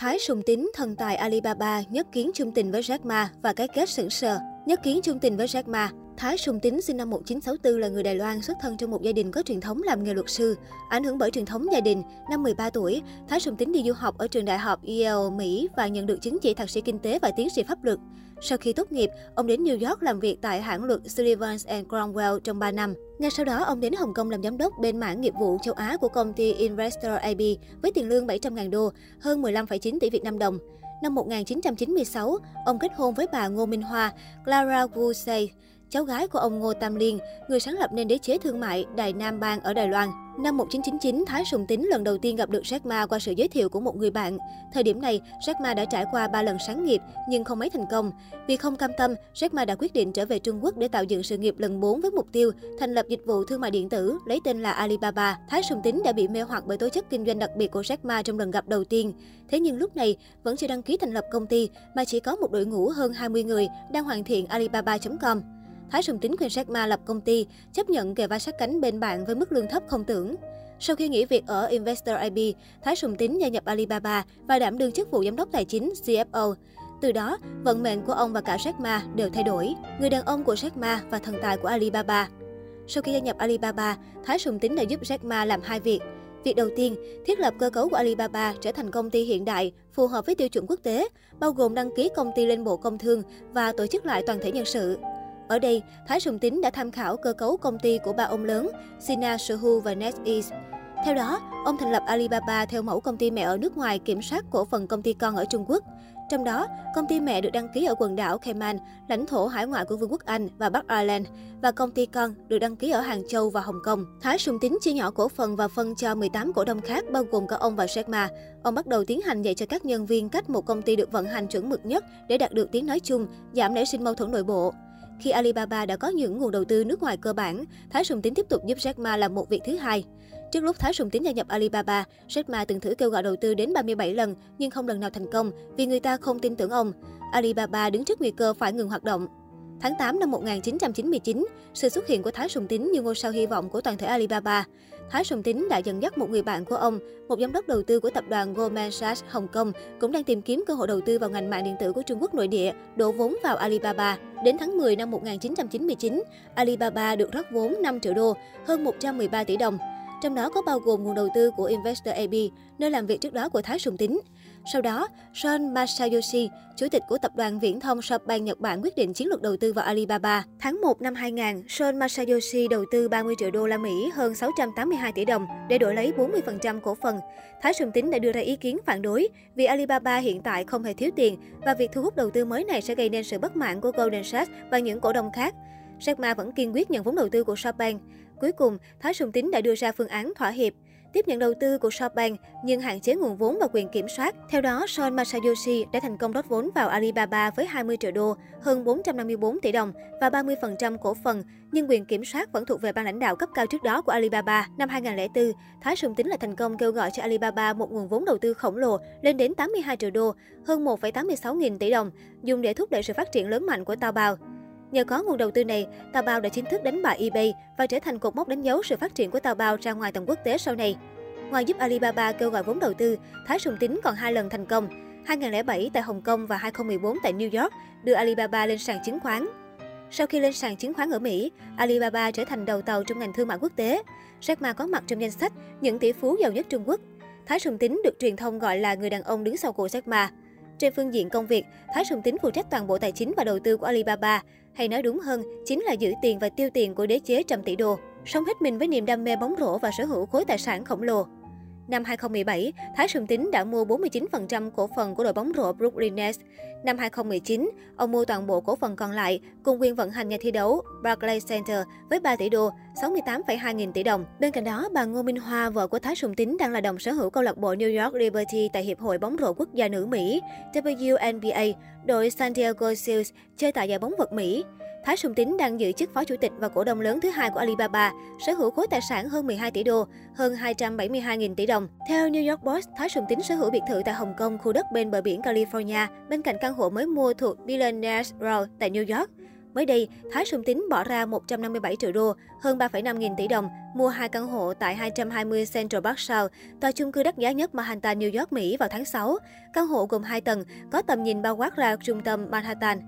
Thái Sùng Tín, thần tài Alibaba, nhất kiến chung tình với Jack Ma và cái kết sững sờ. Nhất kiến chung tình với Jack Ma, Thái Sùng Tín sinh năm 1964 là người Đài Loan xuất thân trong một gia đình có truyền thống làm nghề luật sư. Ảnh hưởng bởi truyền thống gia đình, năm 13 tuổi, Thái Sùng Tín đi du học ở trường đại học Yale, Mỹ và nhận được chứng chỉ thạc sĩ kinh tế và tiến sĩ pháp luật. Sau khi tốt nghiệp, ông đến New York làm việc tại hãng luật Sullivan Cromwell trong 3 năm. Ngay sau đó, ông đến Hồng Kông làm giám đốc bên mảng nghiệp vụ châu Á của công ty Investor AB với tiền lương 700.000 đô, hơn 15,9 tỷ Việt Nam đồng. Năm 1996, ông kết hôn với bà Ngô Minh Hoa, Clara Wu Sei cháu gái của ông Ngô Tam Liên, người sáng lập nên đế chế thương mại Đài Nam Bang ở Đài Loan. Năm 1999, Thái Sùng Tính lần đầu tiên gặp được Jack Ma qua sự giới thiệu của một người bạn. Thời điểm này, Jack Ma đã trải qua 3 lần sáng nghiệp nhưng không mấy thành công. Vì không cam tâm, Jack Ma đã quyết định trở về Trung Quốc để tạo dựng sự nghiệp lần 4 với mục tiêu thành lập dịch vụ thương mại điện tử lấy tên là Alibaba. Thái Sùng Tính đã bị mê hoặc bởi tố chất kinh doanh đặc biệt của Jack Ma trong lần gặp đầu tiên. Thế nhưng lúc này vẫn chưa đăng ký thành lập công ty mà chỉ có một đội ngũ hơn 20 người đang hoàn thiện alibaba.com. Thái Sùng Tính khuyên Jack Ma lập công ty, chấp nhận kề vai sát cánh bên bạn với mức lương thấp không tưởng. Sau khi nghỉ việc ở Investor IB, Thái Sùng Tính gia nhập Alibaba và đảm đương chức vụ giám đốc tài chính CFO. Từ đó, vận mệnh của ông và cả Jack Ma đều thay đổi. Người đàn ông của Jack Ma và thần tài của Alibaba. Sau khi gia nhập Alibaba, Thái Sùng Tính đã giúp Jack Ma làm hai việc. Việc đầu tiên, thiết lập cơ cấu của Alibaba trở thành công ty hiện đại, phù hợp với tiêu chuẩn quốc tế, bao gồm đăng ký công ty lên Bộ Công Thương và tổ chức lại toàn thể nhân sự. Ở đây, Thái Sùng Tín đã tham khảo cơ cấu công ty của ba ông lớn, Sina, Sohu và NetEase. Theo đó, ông thành lập Alibaba theo mẫu công ty mẹ ở nước ngoài kiểm soát cổ phần công ty con ở Trung Quốc. Trong đó, công ty mẹ được đăng ký ở quần đảo Cayman, lãnh thổ hải ngoại của Vương quốc Anh và Bắc Ireland, và công ty con được đăng ký ở Hàng Châu và Hồng Kông. Thái Sùng Tín chia nhỏ cổ phần và phân cho 18 cổ đông khác, bao gồm cả ông và Jack Ma. Ông bắt đầu tiến hành dạy cho các nhân viên cách một công ty được vận hành chuẩn mực nhất để đạt được tiếng nói chung, giảm nảy sinh mâu thuẫn nội bộ. Khi Alibaba đã có những nguồn đầu tư nước ngoài cơ bản, Thái Sùng Tín tiếp tục giúp Jack Ma làm một việc thứ hai. Trước lúc Thái Sùng Tín gia nhập Alibaba, Jack Ma từng thử kêu gọi đầu tư đến 37 lần nhưng không lần nào thành công vì người ta không tin tưởng ông. Alibaba đứng trước nguy cơ phải ngừng hoạt động. Tháng 8 năm 1999, sự xuất hiện của Thái Sùng Tín như ngôi sao hy vọng của toàn thể Alibaba. Thái Sùng Tín đã dẫn dắt một người bạn của ông, một giám đốc đầu tư của tập đoàn Goldman Sachs Hồng Kông, cũng đang tìm kiếm cơ hội đầu tư vào ngành mạng điện tử của Trung Quốc nội địa, đổ vốn vào Alibaba. Đến tháng 10 năm 1999, Alibaba được rót vốn 5 triệu đô, hơn 113 tỷ đồng. Trong đó có bao gồm nguồn đầu tư của Investor AB, nơi làm việc trước đó của Thái Sùng Tín. Sau đó, Son Masayoshi, chủ tịch của tập đoàn viễn thông SoftBank Nhật Bản quyết định chiến lược đầu tư vào Alibaba. Tháng 1 năm 2000, Son Masayoshi đầu tư 30 triệu đô la Mỹ, hơn 682 tỷ đồng để đổi lấy 40% cổ phần. Thái Sùng Tín đã đưa ra ý kiến phản đối vì Alibaba hiện tại không hề thiếu tiền và việc thu hút đầu tư mới này sẽ gây nên sự bất mãn của Golden Sachs và những cổ đông khác. Jack Ma vẫn kiên quyết nhận vốn đầu tư của SoftBank. Cuối cùng, Thái Sùng Tín đã đưa ra phương án thỏa hiệp tiếp nhận đầu tư của SoftBank nhưng hạn chế nguồn vốn và quyền kiểm soát. Theo đó, Son Masayoshi đã thành công rót vốn vào Alibaba với 20 triệu đô, hơn 454 tỷ đồng và 30% cổ phần, nhưng quyền kiểm soát vẫn thuộc về ban lãnh đạo cấp cao trước đó của Alibaba. Năm 2004, Thái Sùng Tính là thành công kêu gọi cho Alibaba một nguồn vốn đầu tư khổng lồ lên đến 82 triệu đô, hơn 1,86 nghìn tỷ đồng, dùng để thúc đẩy sự phát triển lớn mạnh của Taobao. Nhờ có nguồn đầu tư này, Taobao đã chính thức đánh bại eBay và trở thành cột mốc đánh dấu sự phát triển của Taobao ra ngoài tầm quốc tế sau này. Ngoài giúp Alibaba kêu gọi vốn đầu tư, Thái Sùng tín còn hai lần thành công. 2007 tại Hồng Kông và 2014 tại New York đưa Alibaba lên sàn chứng khoán. Sau khi lên sàn chứng khoán ở Mỹ, Alibaba trở thành đầu tàu trong ngành thương mại quốc tế. Jack Ma có mặt trong danh sách những tỷ phú giàu nhất Trung Quốc. Thái Sùng tín được truyền thông gọi là người đàn ông đứng sau cổ Jack Ma. Trên phương diện công việc, Thái Sùng tín phụ trách toàn bộ tài chính và đầu tư của Alibaba, hay nói đúng hơn, chính là giữ tiền và tiêu tiền của đế chế trăm tỷ đô. Sống hết mình với niềm đam mê bóng rổ và sở hữu khối tài sản khổng lồ. Năm 2017, Thái Sùng Tính đã mua 49% cổ phần của đội bóng rổ Brooklyn Nets. Năm 2019, ông mua toàn bộ cổ phần còn lại cùng quyền vận hành nhà thi đấu Barclays Center với 3 tỷ đô, 68,2 nghìn tỷ đồng. Bên cạnh đó, bà Ngô Minh Hoa, vợ của Thái Sùng Tính đang là đồng sở hữu câu lạc bộ New York Liberty tại Hiệp hội bóng rổ quốc gia nữ Mỹ, WNBA, đội San Diego Seals chơi tại giải bóng vật Mỹ. Thái Sùng Tín đang giữ chức phó chủ tịch và cổ đông lớn thứ hai của Alibaba, sở hữu khối tài sản hơn 12 tỷ đô, hơn 272.000 tỷ đồng. Theo New York Post, Thái Sùng Tín sở hữu biệt thự tại Hồng Kông, khu đất bên bờ biển California, bên cạnh căn hộ mới mua thuộc Billionaires Row tại New York. Mới đây, Thái Sùng Tín bỏ ra 157 triệu đô, hơn 3,5 nghìn tỷ đồng, mua hai căn hộ tại 220 Central Park South, tòa chung cư đắt giá nhất Manhattan, New York, Mỹ vào tháng 6. Căn hộ gồm 2 tầng, có tầm nhìn bao quát ra trung tâm Manhattan.